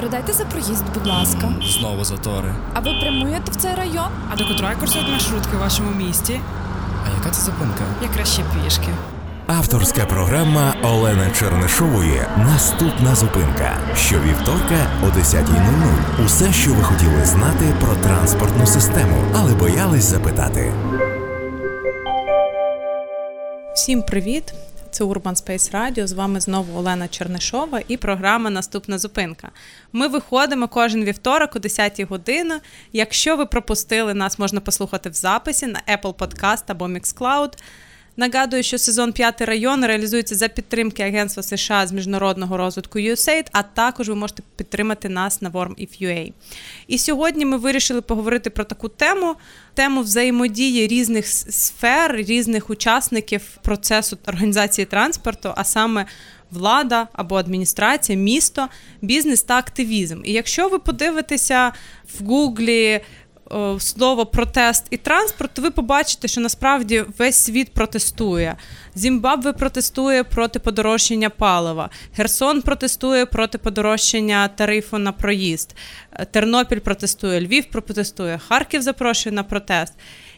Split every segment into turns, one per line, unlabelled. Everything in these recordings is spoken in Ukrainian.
передайте за проїзд, будь ласка.
Знову затори.
А ви прямуєте в цей район?
А до котрої курсують маршрутки в вашому місті?
А яка це зупинка?
Я краще пішки.
Авторська програма Олени Чернишової Наступна зупинка. Щовівторка о 10.00. Усе, що ви хотіли знати про транспортну систему, але боялись запитати.
Всім привіт! Це Urban Space Radio, З вами знову Олена Чернишова і програма Наступна зупинка. Ми виходимо кожен вівторок о 10 годині. Якщо ви пропустили нас, можна послухати в записі на Apple Podcast або Mixcloud. Нагадую, що сезон «П'ятий район реалізується за підтримки Агентства США з міжнародного розвитку USAID, а також ви можете підтримати нас на WormIf.ua. І сьогодні ми вирішили поговорити про таку тему: тему взаємодії різних сфер, різних учасників процесу організації транспорту, а саме влада або адміністрація, місто, бізнес та активізм. І якщо ви подивитеся в Гуглі. Е, слово протест і транспорт, то ви побачите, що насправді весь світ протестує. Зімбабве протестує проти подорожчання палива, Херсон протестує проти подорожчання тарифу на проїзд, е, Тернопіль протестує, Львів протестує, Харків запрошує на протест.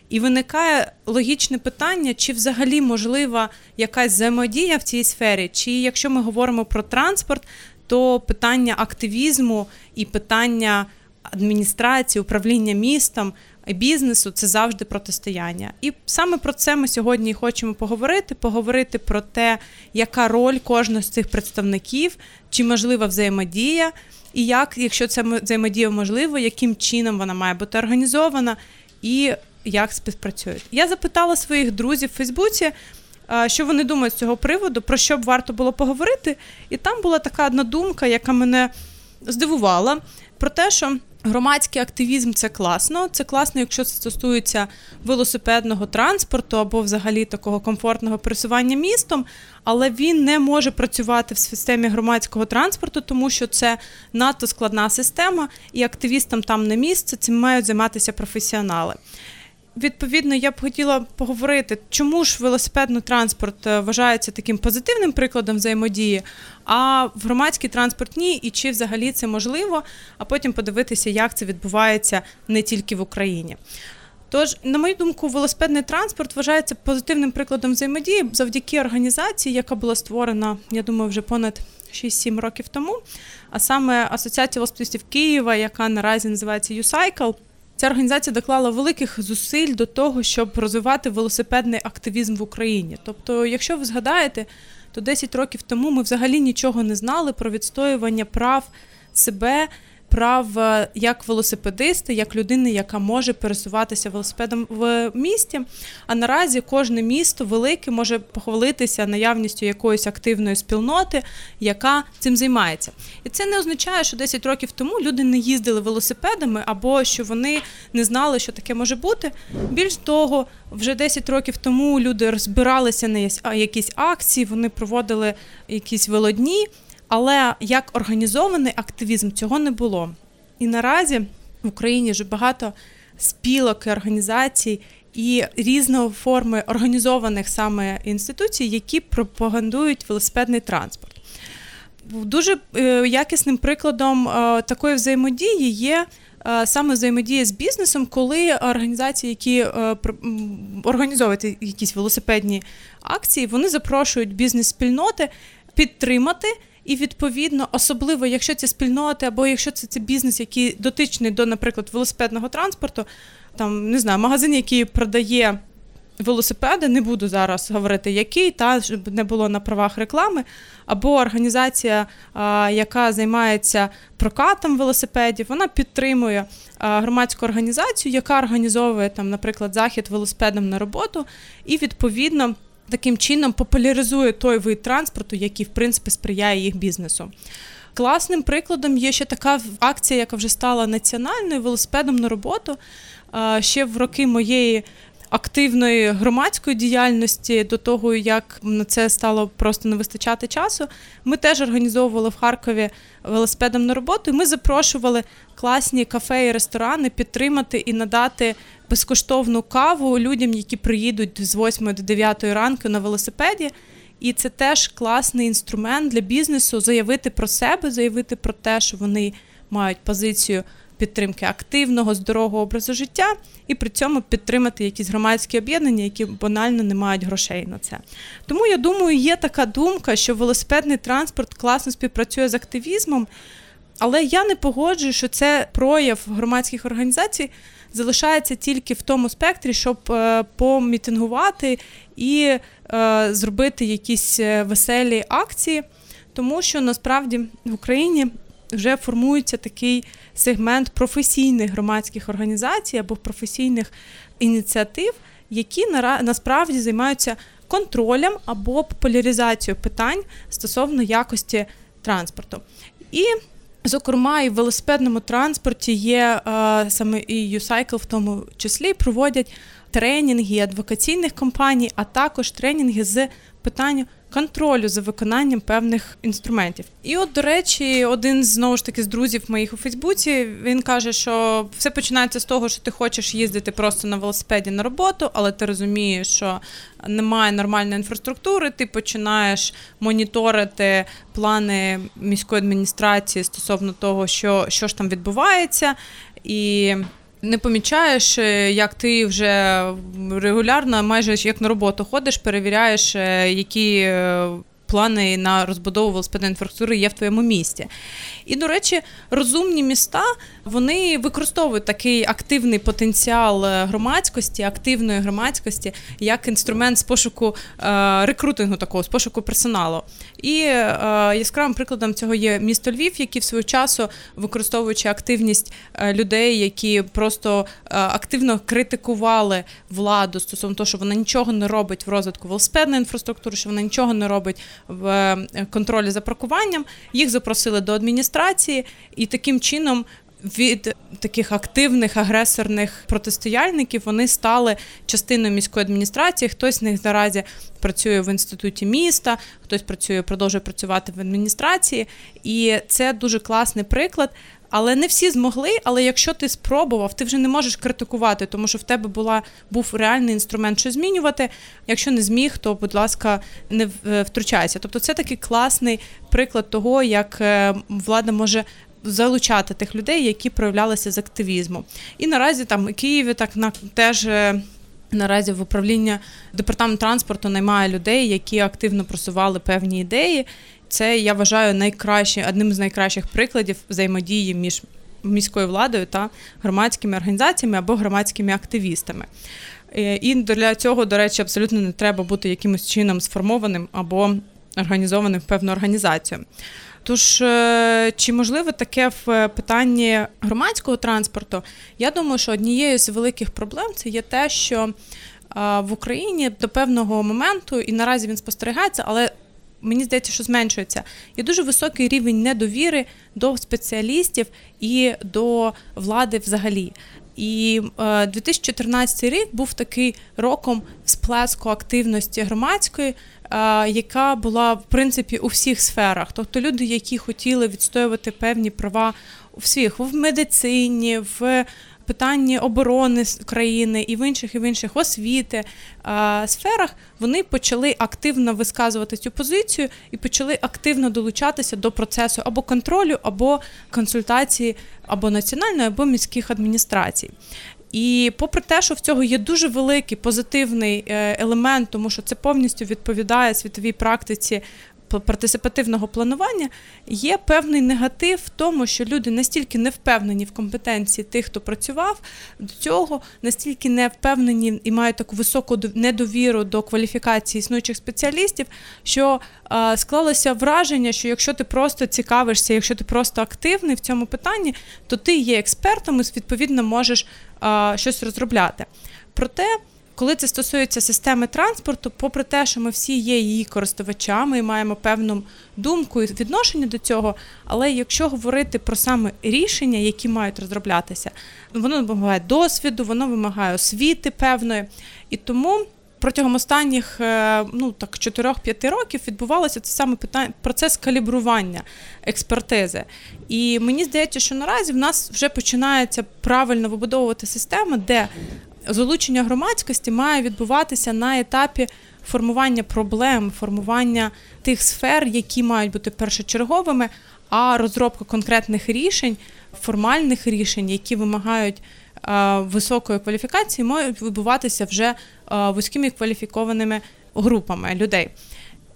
І виникає логічне питання, чи взагалі можлива якась взаємодія в цій сфері, чи якщо ми говоримо про транспорт, то питання активізму і питання адміністрації, управління містом, бізнесу це завжди протистояння. І саме про це ми сьогодні і хочемо поговорити: поговорити про те, яка роль кожного з цих представників, чи можлива взаємодія, і як, якщо ця взаємодія можлива, яким чином вона має бути організована і як співпрацюють. Я запитала своїх друзів в Фейсбуці. Що вони думають з цього приводу, про що б варто було поговорити? І там була така одна думка, яка мене здивувала, про те, що Громадський активізм це класно. Це класно, якщо це стосується велосипедного транспорту або взагалі такого комфортного пересування містом, але він не може працювати в системі громадського транспорту, тому що це надто складна система, і активістам там не місце, цим мають займатися професіонали. Відповідно, я б хотіла поговорити, чому ж велосипедний транспорт е, вважається таким позитивним прикладом взаємодії, а в громадський транспорт ні, і чи взагалі це можливо, а потім подивитися, як це відбувається не тільки в Україні. Тож, на мою думку, велосипедний транспорт вважається позитивним прикладом взаємодії завдяки організації, яка була створена, я думаю, вже понад 6-7 років тому. А саме Асоціація велосипедистів Києва, яка наразі називається YouCycle, Ця організація доклала великих зусиль до того, щоб розвивати велосипедний активізм в Україні. Тобто, якщо ви згадаєте, то 10 років тому ми взагалі нічого не знали про відстоювання прав себе прав е, як велосипедисти, як людини, яка може пересуватися велосипедом в місті. А наразі кожне місто велике може похвалитися наявністю якоїсь активної спільноти, яка цим займається. І це не означає, що 10 років тому люди не їздили велосипедами або що вони не знали, що таке може бути. Більш того, вже 10 років тому люди розбиралися на якісь акції, вони проводили якісь велодні. Але як організований активізм цього не було. І наразі в Україні вже багато спілок і організацій і різної форми організованих саме інституцій, які пропагандують велосипедний транспорт. Дуже е, якісним прикладом е, такої взаємодії є. Е, саме взаємодія з бізнесом, коли організації, які організовують якісь велосипедні акції, вони запрошують бізнес-спільноти підтримати і відповідно, особливо, якщо це спільноти, або якщо це це бізнес, який дотичний до, наприклад, велосипедного транспорту, там не знаю, магазин, який продає велосипеди, не буду зараз говорити, який, та щоб не було на правах реклами, або організація, а, яка займається прокатом велосипедів, вона підтримує а, громадську організацію, яка організовує там, наприклад, захід велосипедом на роботу, і відповідно таким чином популяризує той вид транспорту, який в принципі сприяє їх бізнесу. Класним прикладом є ще така акція, яка вже стала національною велосипедом на роботу. Ще в роки моєї активної громадської діяльності до того, як на це стало просто не вистачати часу. Ми теж організовували в Харкові велосипедом на роботу. і Ми запрошували класні кафе і ресторани підтримати і надати безкоштовну каву людям, які приїдуть з 8 до 9 ранку на велосипеді. І це теж класний інструмент для бізнесу заявити про себе, заявити про те, що вони мають позицію підтримки активного, здорового образу життя, і при цьому підтримати якісь громадські об'єднання, які банально не мають грошей на це. Тому я думаю, є така думка, що велосипедний транспорт класно співпрацює з активізмом, але я не погоджую, що це прояв громадських організацій. Залишається тільки в тому спектрі, щоб е, помітингувати і е, зробити якісь е, веселі акції, тому що насправді в Україні вже формується такий сегмент професійних громадських організацій або професійних ініціатив, які насправді займаються контролем або популяризацією питань стосовно якості транспорту. І Зокрема, і в велосипедному транспорті є а, саме і юсайкл в тому числі проводять тренінги адвокаційних компаній, а також тренінги з питання контролю за виконанням певних інструментів. І, от, до речі, один знову ж таки з друзів моїх у Фейсбуці він каже, що все починається з того, що ти хочеш їздити просто на велосипеді на роботу, але ти розумієш, що немає нормальної інфраструктури. Ти починаєш моніторити плани міської адміністрації стосовно того, що, що ж там відбувається, і не помічаєш, е, як ти вже регулярно, майже як на роботу ходиш, перевіряєш, е, які е, плани на розбудову велосипедної інфраструктури є в твоєму місті. І, до речі, розумні міста вони використовують такий активний потенціал громадськості, активної громадськості як інструмент з пошуку рекрутингу такого, з пошуку персоналу. І е, яскравим прикладом цього є місто Львів, які в свою часу, використовуючи активність людей, які просто активно критикували владу стосовно того, що вона нічого не робить в розвитку велосипедної інфраструктури, що вона нічого не робить в контролі за паркуванням, їх запросили до адміністрації, і таким чином. Від таких активних агресорних протистояльників вони стали частиною міської адміністрації. Хтось з них наразі працює в інституті міста, хтось працює, продовжує працювати в адміністрації, і це дуже класний приклад але не всі змогли. Але якщо ти спробував, ти вже не можеш критикувати, тому що в тебе була був реальний інструмент, що змінювати. Якщо не зміг, то будь ласка, не е, втручайся. Тобто, це такий класний приклад того, як е, влада може. Залучати тих людей, які проявлялися з активізму, і наразі там у Києві так на теж е, наразі в управління департамент транспорту наймає людей, які активно просували певні ідеї, це я вважаю найкраще, одним з найкращих прикладів взаємодії між міською владою та громадськими організаціями або громадськими активістами. Е, і для цього, до речі, абсолютно не треба бути якимось чином сформованим або організованим в певну організацію. Тож, е, чи можливо таке в питанні громадського транспорту? Я думаю, що однією з великих проблем це є те, що в Україні до певного моменту, і наразі він спостерігається, але мені здається, що зменшується. Є дуже високий рівень недовіри до спеціалістів і до влади взагалі. І е, 2014 рік був такий роком сплеску активності громадської, е, яка була в принципі у всіх сферах. Тобто люди, які хотіли відстоювати певні права у всіх в медицині, в питанні оборони країни і в інших і в інших освіти сферах вони почали активно висказувати цю позицію і почали активно долучатися до процесу або контролю, або консультації або національної, або міських адміністрацій. І попри те, що в цього є дуже великий позитивний е, елемент, тому що це повністю відповідає світовій практиці партисипативного планування є певний негатив в тому, що люди настільки не впевнені в компетенції тих, хто працював до цього, настільки не впевнені і мають таку високу недовіру до кваліфікації існуючих спеціалістів, що склалося враження, що якщо ти просто цікавишся, якщо ти просто активний в цьому питанні, то ти є експертом і відповідно можеш щось розробляти. Проте коли це стосується системи транспорту, попри те, що ми всі є її користувачами і маємо певну думку і відношення до цього, але якщо говорити про саме рішення, які мають розроблятися, воно вимагає досвіду, воно вимагає освіти певної. І тому протягом останніх е, ну так 4-5 років відбувалося це саме питання процес калібрування експертизи. І мені здається, що наразі в нас вже починається правильно вибудовувати система, де залучення громадськості має відбуватися на етапі формування проблем, формування тих сфер, які мають бути першочерговими. а розробка конкретних рішень, формальних рішень, які вимагають високої кваліфікації, можуть відбуватися вже е, вузькими кваліфікованими групами людей.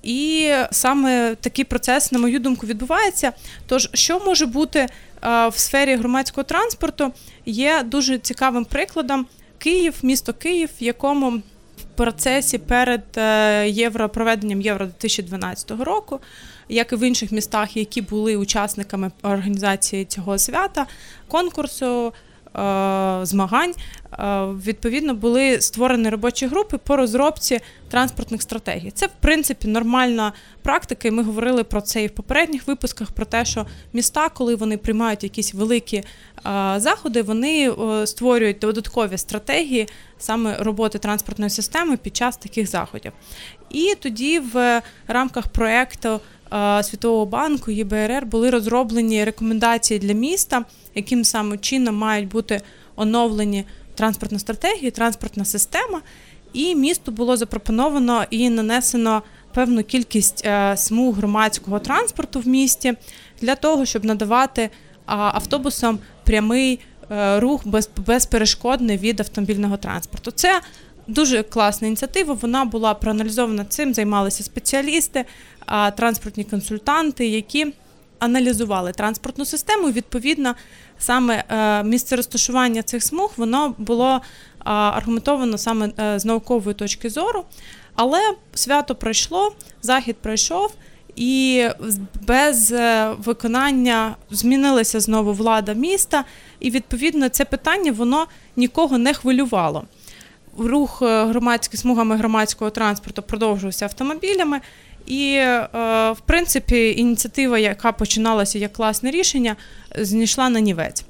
І саме такий процес, на мою думку, відбувається. Тож, що може бути е, в сфері громадського транспорту, є дуже цікавим прикладом Київ, місто Київ, в якому в процесі перед е, євро проведенням євро 2012 року, як і в інших містах, які були учасниками організації цього свята, конкурсу. Е, змагань відповідно були створені робочі групи по розробці транспортних стратегій. Це в принципі нормальна практика. і Ми говорили про це і в попередніх випусках. Про те, що міста, коли вони приймають якісь великі заходи, вони створюють додаткові стратегії саме роботи транспортної системи під час таких заходів. І тоді в рамках проекту Світового банку ЄБРР були розроблені рекомендації для міста, яким саме чином мають бути оновлені транспортна стратегія, транспортна система. І місту було запропоновано і нанесено певну кількість е, смуг громадського транспорту в місті для того, щоб надавати автобусам прямий е, рух безперешкодний від автомобільного транспорту. Це дуже класна ініціатива. Вона була проаналізована цим, займалися спеціалісти, транспортні консультанти, які аналізували транспортну систему. Відповідно, саме е, місце розташування цих смуг воно було аргументовано саме е, з наукової точки зору. Але свято пройшло, захід пройшов. І без е, виконання змінилася знову влада міста, і відповідно це питання воно нікого не хвилювало. Рух громадських смугами громадського транспорту продовжувався автомобілями. І, е, в принципі, ініціатива, яка починалася як класне рішення, знайшла на нівець.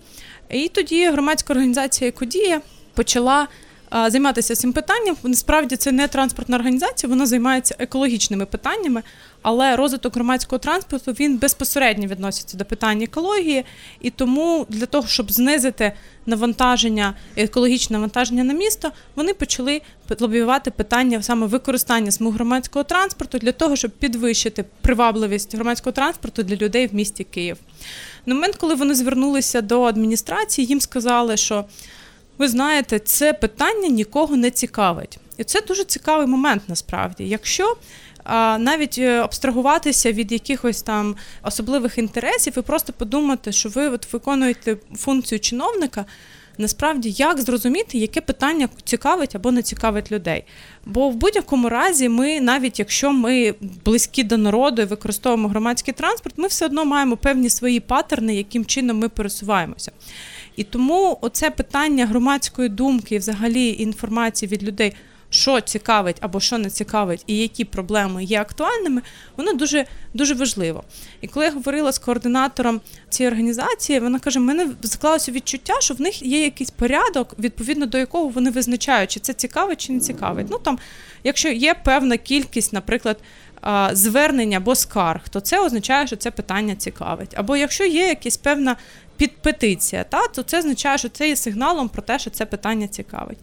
І тоді громадська організація Екодія почала е, займатися цим питанням. Насправді це не транспортна організація, вона займається екологічними питаннями, але розвиток громадського транспорту він безпосередньо відноситься до питань екології, і тому для того, щоб знизити навантаження, екологічне навантаження на місто, вони почали лобіювати питання саме використання смуг громадського транспорту для того, щоб підвищити привабливість громадського транспорту для людей в місті Київ. На момент, коли вони звернулися до адміністрації, їм сказали, що ви знаєте, це питання нікого не цікавить. І це дуже цікавий момент насправді. Якщо навіть е, абстрагуватися від якихось там особливих інтересів і просто подумати, що ви от виконуєте функцію чиновника. Насправді, як зрозуміти, яке питання цікавить або не цікавить людей? Бо в будь-якому разі, ми, навіть якщо ми близькі до народу і використовуємо громадський транспорт, ми все одно маємо певні свої паттерни, яким чином ми пересуваємося. І тому оце питання громадської думки і взагалі інформації від людей що цікавить або що не цікавить, і які проблеми є актуальними, воно дуже дуже важливо. І коли я говорила з координатором цієї організації, вона каже: мене склалося відчуття, що в них є якийсь порядок, відповідно до якого вони визначають, чи це цікавить, чи не цікавить. Ну там, якщо є певна кількість, наприклад. Звернення або скарг, то це означає, що це питання цікавить. Або якщо є якась певна підпетиція, та то це означає, що це є сигналом про те, що це питання цікавить.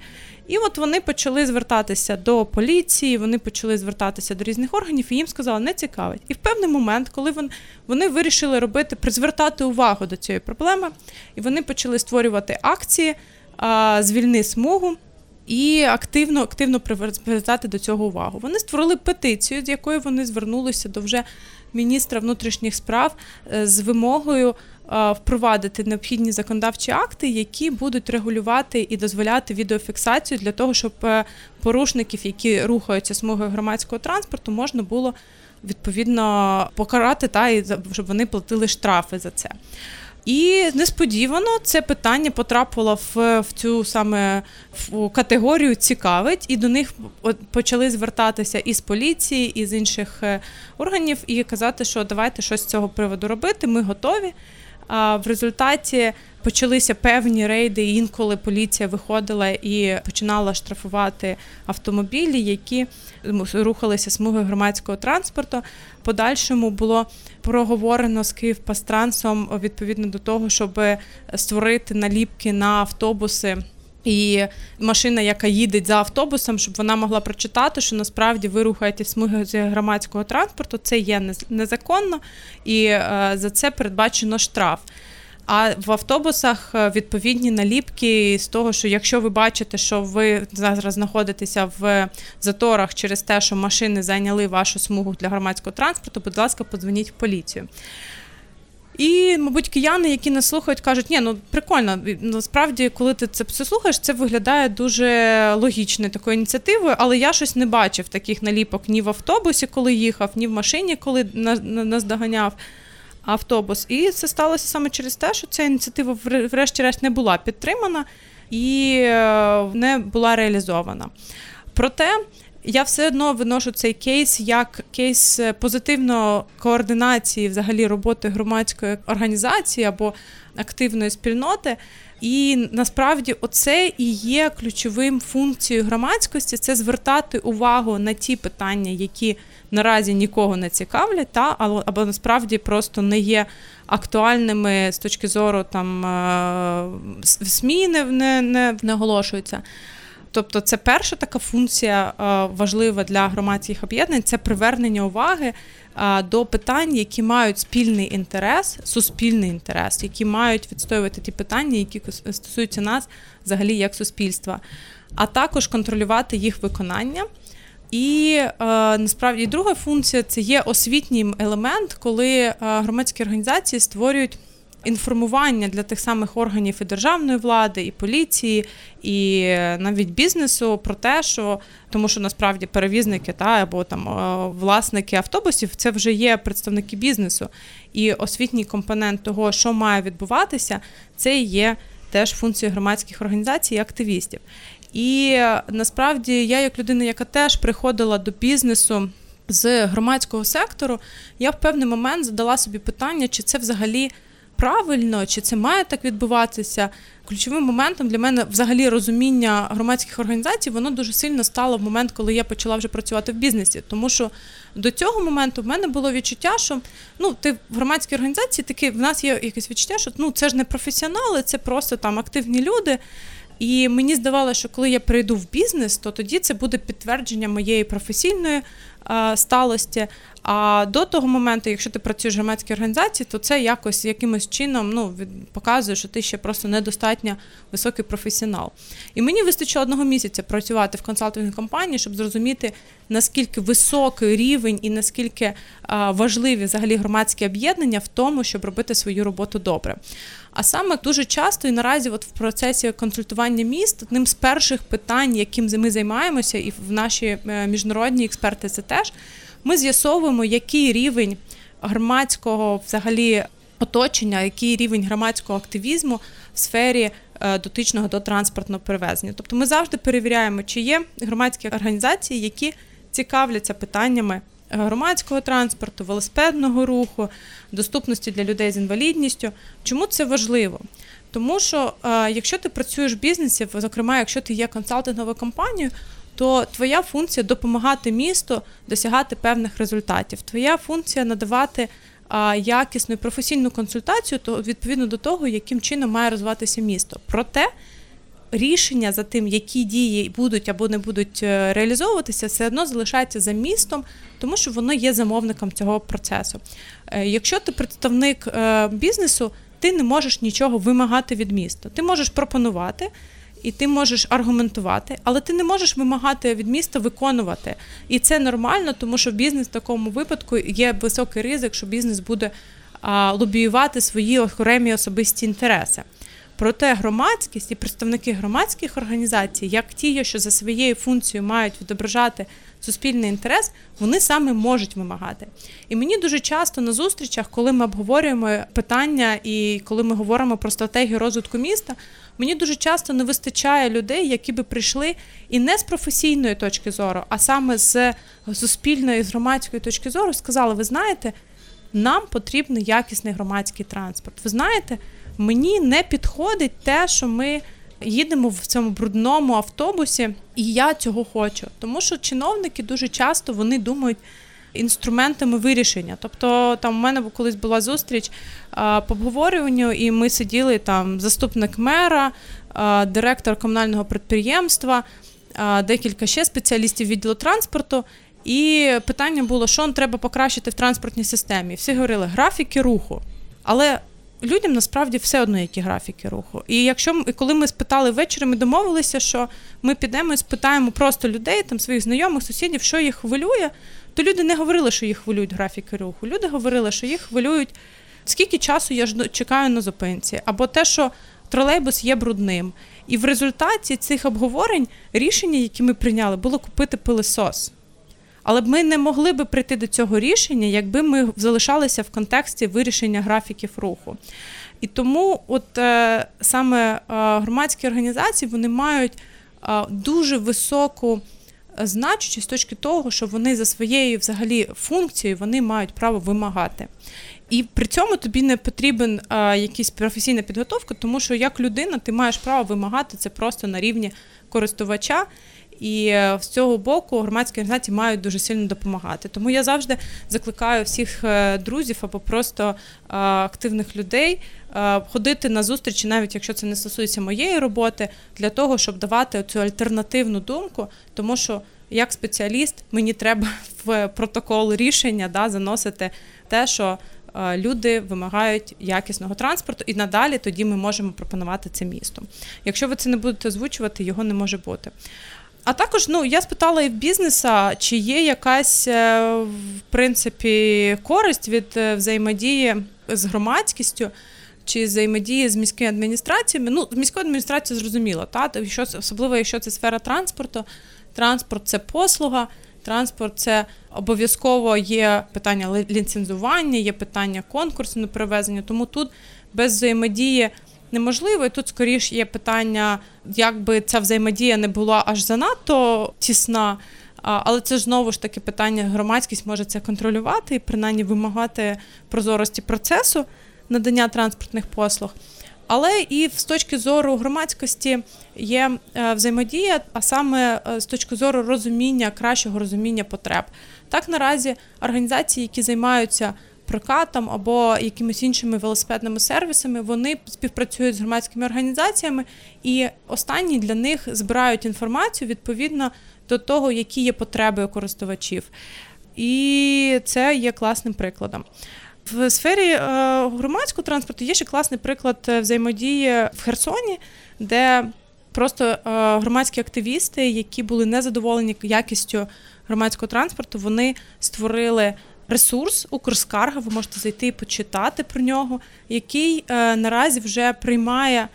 І от вони почали звертатися до поліції, вони почали звертатися до різних органів, і їм сказали, не цікавить. І в певний момент, коли вони вони вирішили робити, призвертати увагу до цієї проблеми, і вони почали створювати акції звільни смугу. І активно активно привертати до цього увагу. Вони створили петицію, з якою вони звернулися до вже міністра внутрішніх справ е, з вимогою впровадити необхідні законодавчі акти, які будуть регулювати і дозволяти відеофіксацію для того, щоб е, порушників, які рухаються смугою громадського транспорту, можна було відповідно покарати та і щоб вони платили штрафи за це. І несподівано це питання потрапило в в цю саме в категорію цікавить, і до них почали звертатися із поліції, і з інших е, органів, і казати, що давайте щось з цього приводу робити. Ми готові. А в результаті почалися певні рейди. Інколи поліція виходила і починала штрафувати автомобілі, які рухалися смугою громадського транспорту. Подальшому було проговорено з Київпастрансом відповідно до того, щоб створити наліпки на автобуси. І машина, яка їде за автобусом, щоб вона могла прочитати, що насправді ви рухаєте смуги громадського транспорту, це є незаконно, і е, за це передбачено штраф. А в автобусах е, відповідні наліпки з того, що якщо ви бачите, що ви зараз знаходитеся в заторах через те, що машини зайняли вашу смугу для громадського транспорту, будь ласка, подзвоніть в поліцію. І, мабуть, кияни, які нас слухають, кажуть, ні, ну прикольно. Насправді, коли ти це все слухаєш, це виглядає дуже логічною такою ініціативою, але я щось не бачив таких наліпок ні в автобусі, коли їхав, ні в машині, коли нас доганяв автобус. І це сталося саме через те, що ця ініціатива, врешті-решт, не була підтримана і е, не була реалізована. Проте я все одно виношу цей кейс як кейс е, позитивної координації взагалі роботи громадської організації або активної спільноти. І насправді оце і є ключовим функцією громадськості це звертати увагу на ті питання, які наразі нікого не цікавлять, та або насправді просто не є актуальними з точки зору там е, СМІ не, не, не наголошуються. Тобто, це перша така функція е, важлива для громадських об'єднань це привернення уваги е, до питань, які мають спільний інтерес, суспільний інтерес, які мають відстоювати ті питання, які стосуються нас взагалі як суспільства, а також контролювати їх виконання. І е, насправді друга функція це є освітній елемент, коли е, громадські організації створюють інформування для тих самих органів і державної влади, і поліції, і навіть бізнесу про те, що тому, що насправді перевізники та або там е, власники автобусів це вже є представники бізнесу, і освітній компонент того, що має відбуватися, це є теж функцією громадських організацій і активістів. І е, насправді я, як людина, яка теж приходила до бізнесу. З громадського сектору я в певний момент задала собі питання, чи це взагалі правильно, чи це має так відбуватися. Ключовим моментом для мене взагалі розуміння громадських організацій воно дуже сильно стало в момент, коли я почала вже працювати в бізнесі. Тому що до цього моменту в мене було відчуття, що ну ти в громадській організації таки в нас є якесь відчуття, що ну це ж не професіонали, це просто там активні люди. І мені здавалося, що коли я прийду в бізнес, то тоді це буде підтвердження моєї професійної а, сталості. А до того моменту, якщо ти працюєш в громадській організації, то це якось якимось чином ну, показує, що ти ще просто недостатньо високий професіонал. І мені вистачило одного місяця працювати в консалтинговій компанії, щоб зрозуміти, наскільки високий рівень і наскільки а, важливі взагалі громадські об'єднання в тому, щоб робити свою роботу добре. А саме дуже часто і наразі, от в процесі консультування міст, одним з перших питань, яким ми займаємося, і в наші е, міжнародні експерти це теж ми з'ясовуємо, який рівень громадського взагалі оточення, який рівень громадського активізму в сфері е, дотичного до транспортного перевезення. Тобто ми завжди перевіряємо, чи є громадські організації, які цікавляться питаннями. Громадського транспорту, велосипедного руху, доступності для людей з інвалідністю. Чому це важливо? Тому що е, якщо ти працюєш в бізнесі, зокрема, якщо ти є консалтинговою компанією, то твоя функція допомагати місту досягати певних результатів. Твоя функція надавати якісну і професійну консультацію, то відповідно до того, яким чином має розвиватися місто. Проте рішення за тим, які дії будуть або не будуть е, реалізовуватися, все одно залишається за містом, тому що воно є замовником цього процесу. Е, якщо ти представник е, бізнесу, ти не можеш нічого вимагати від міста. Ти можеш пропонувати і ти можеш аргументувати, але ти не можеш вимагати від міста виконувати. І це нормально, тому що бізнес в такому випадку є високий ризик, що бізнес буде а, лобіювати свої окремі особисті інтереси. Проте громадськість і представники громадських організацій, як ті, що за своєю функцією мають відображати суспільний інтерес, вони саме можуть вимагати. І мені дуже часто на зустрічах, коли ми обговорюємо питання і коли ми говоримо про стратегію розвитку міста, мені дуже часто не вистачає людей, які би прийшли і не з професійної точки зору, а саме з суспільної, з громадської точки зору, сказали: ви знаєте, нам потрібний якісний громадський транспорт. Ви знаєте, мені не підходить те, що ми їдемо в цьому брудному автобусі, і я цього хочу. Тому що чиновники дуже часто вони думають інструментами вирішення. Тобто, там у мене колись була зустріч а, по обговорюванню, і ми сиділи там заступник мера, а, директор комунального підприємства, а, декілька ще спеціалістів відділу транспорту. І питання було, що треба покращити в транспортній системі. Всі говорили графіки руху. Але людям насправді все одно які графіки руху. І якщо ми, коли ми спитали ввечері, ми домовилися, що ми підемо і спитаємо просто людей, там своїх знайомих, сусідів, що їх хвилює, то люди не говорили, що їх хвилюють графіки руху. Люди говорили, що їх хвилюють, скільки часу я жду, чекаю на зупинці, або те, що тролейбус є брудним. І в результаті цих обговорень рішення, які ми прийняли, було купити пилисос. Але б ми не могли би прийти до цього рішення, якби ми залишалися в контексті вирішення графіків руху. І тому, от е, саме е, громадські організації вони мають е, дуже високу значущість з точки того, що вони за своєю взагалі функцією вони мають право вимагати. І при цьому тобі не потрібен а, якийсь професійна підготовка, тому що як людина ти маєш право вимагати це просто на рівні користувача. І з цього боку громадські організації мають дуже сильно допомагати. Тому я завжди закликаю всіх е, друзів або просто активних людей ходити на зустрічі, навіть якщо це не стосується моєї роботи, для того, щоб давати цю альтернативну думку, тому що як спеціаліст мені треба в протокол рішення да, заносити те, що люди вимагають якісного транспорту, і надалі тоді ми можемо пропонувати це місто. Якщо ви це не будете озвучувати, його не може бути. А також ну я спитала і в бізнеса, чи є якась е, в принципі користь від е, взаємодії з громадськістю. Чи взаємодії з міськими адміністраціями? Ну, з міською адміністрацією зрозуміло, та що особливо, якщо це сфера транспорту. Транспорт це послуга, транспорт це обов'язково є питання ліцензування, є питання конкурсу на перевезення. Тому тут без взаємодії неможливо. І тут скоріш є питання, як би ця взаємодія не була аж занадто тісна. Але це ж знову ж таки питання, громадськість може це контролювати і принаймні вимагати прозорості процесу надання транспортних послуг. Але і з точки зору громадськості є е, взаємодія, а саме е, з точки зору розуміння, кращого розуміння потреб. Так наразі організації, які займаються прокатом або якимись іншими велосипедними сервісами, вони співпрацюють з громадськими організаціями, і останні для них збирають інформацію відповідно до того, які є потреби користувачів. І це є класним прикладом. В сфері е, громадського транспорту є ще класний приклад е, взаємодії в Херсоні, де просто е, громадські активісти, які були незадоволені якістю громадського транспорту, вони створили ресурс Укрскарга. Ви можете зайти і почитати про нього, який наразі вже приймає.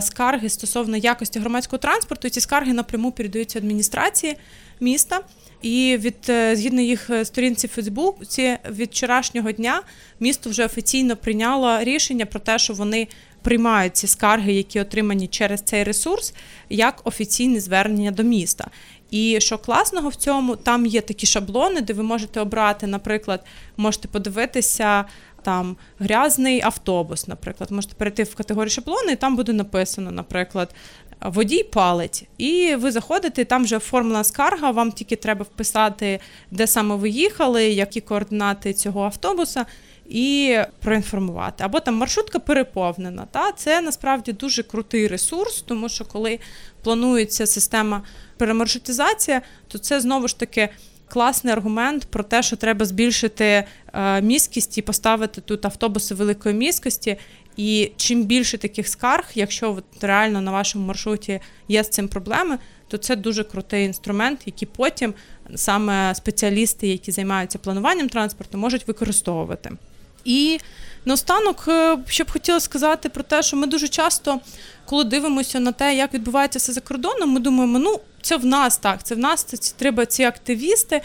Скарги стосовно якості громадського транспорту, ці скарги напряму передаються адміністрації міста. І від е, згідно їх е, сторінці Фейсбуці, від вчорашнього дня місто вже офіційно прийняло рішення про те, що вони приймають ці скарги, які отримані через цей ресурс, як офіційне звернення до міста. І що класного в цьому, там є такі шаблони, де ви можете обрати, наприклад, можете подивитися. Там грязний автобус, наприклад, можете перейти в категорію шаблони, і там буде написано, наприклад, водій палить. І ви заходите, там вже оформлена скарга, вам тільки треба вписати, де саме ви їхали, які координати цього автобуса, і проінформувати. Або там маршрутка переповнена. Та Це насправді дуже крутий ресурс, тому що коли планується система перемаршрутизації, то це знову ж таки. Класний аргумент про те, що треба збільшити е, міськість і поставити тут автобуси великої міськості, і чим більше таких скарг, якщо от реально на вашому маршруті є з цим проблеми, то це дуже крутий інструмент, який потім саме спеціалісти, які займаються плануванням транспорту, можуть використовувати. І наостанок, е, що б хотіла сказати про те, що ми дуже часто, коли дивимося на те, як відбувається все за кордоном, ми думаємо, ну це в нас так, це в нас це треба ці активісти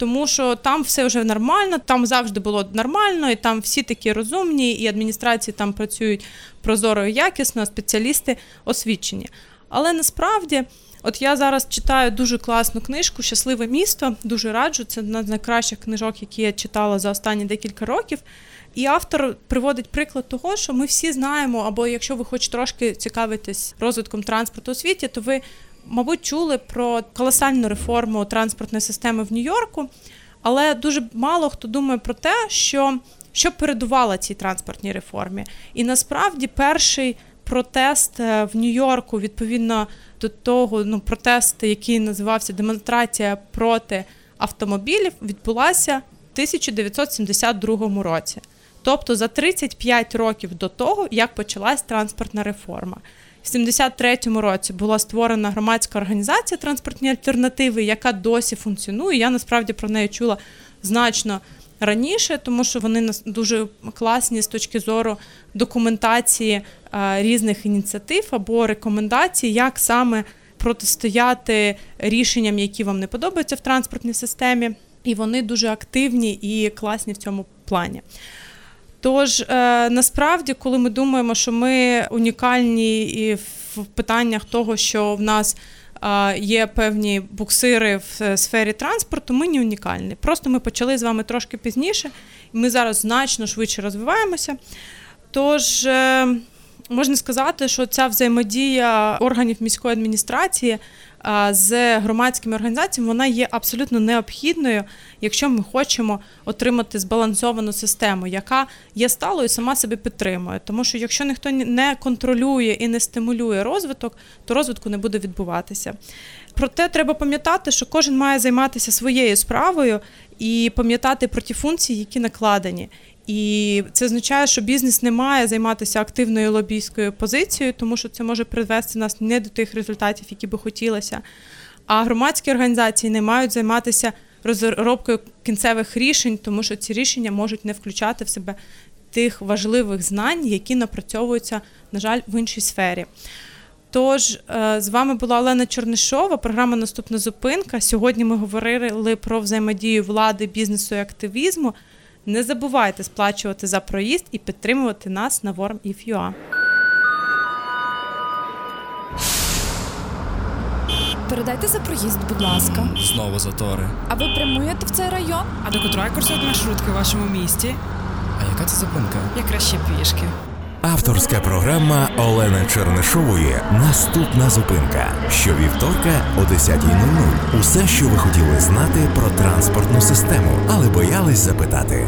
тому що там все вже нормально, там завжди було нормально, і там всі такі розумні, і адміністрації там працюють прозоро і якісно, спеціалісти освічені. Але насправді. От я зараз читаю дуже класну книжку Щасливе місто. Дуже раджу. Це одна з найкращих книжок, які я читала за останні декілька років. І автор приводить приклад того, що ми всі знаємо, або якщо ви хоч трошки цікавитесь розвитком транспорту у світі, то ви мабуть, чули про колосальну реформу транспортної системи в Нью-Йорку. Але дуже мало хто думає про те, що, що передувало цій транспортній реформі. І насправді перший протест е, в Нью-Йорку відповідно до того, ну протест, який називався демонстрація проти автомобілів, відбулася в 1972 році. Тобто за 35 років до того, як почалась транспортна реформа. В 73-му році була створена громадська організація транспортні альтернативи, яка досі функціонує. Я насправді про неї чула значно раніше, тому що вони дуже класні з точки зору документації е, різних ініціатив або рекомендацій, як саме протистояти рішенням, які вам не подобаються в транспортній системі. І вони дуже активні і класні в цьому плані. Тож е, насправді, коли ми думаємо, що ми унікальні і в питаннях того, що в нас е, є певні буксири в е, сфері транспорту, ми не унікальні. Просто ми почали з вами трошки пізніше, і ми зараз значно швидше розвиваємося. Тож можна сказати, що ця взаємодія органів міської адміністрації з громадськими організаціями вона є абсолютно необхідною, якщо ми хочемо отримати збалансовану систему, яка є сталою, сама себе підтримує. Тому що якщо ніхто не контролює і не стимулює розвиток, то розвитку не буде відбуватися. Проте треба пам'ятати, що кожен має займатися своєю справою і пам'ятати про ті функції, які накладені. І це означає, що бізнес не має займатися активною лобійською позицією, тому що це може привести нас не до тих результатів, які би хотілося. А громадські організації не мають займатися розробкою кінцевих рішень, тому що ці рішення можуть не включати в себе тих важливих знань, які напрацьовуються, на жаль, в іншій сфері. Тож е, з вами була Олена Чорнишова, програма Наступна зупинка. Сьогодні ми говорили про взаємодію влади, бізнесу і активізму. Не забувайте сплачувати за проїзд і підтримувати нас на WormIF.ua.
Передайте за проїзд, будь ласка.
Знову затори.
А ви прямуєте в цей район?
А до котрої курсують маршрутки в вашому місті?
А яка це зупинка?
Я краще пішки.
Авторська програма Олени Чернишової Наступна зупинка. Щовівторка о 10.00. Усе, що ви хотіли знати про транспортну систему, але боялись запитати.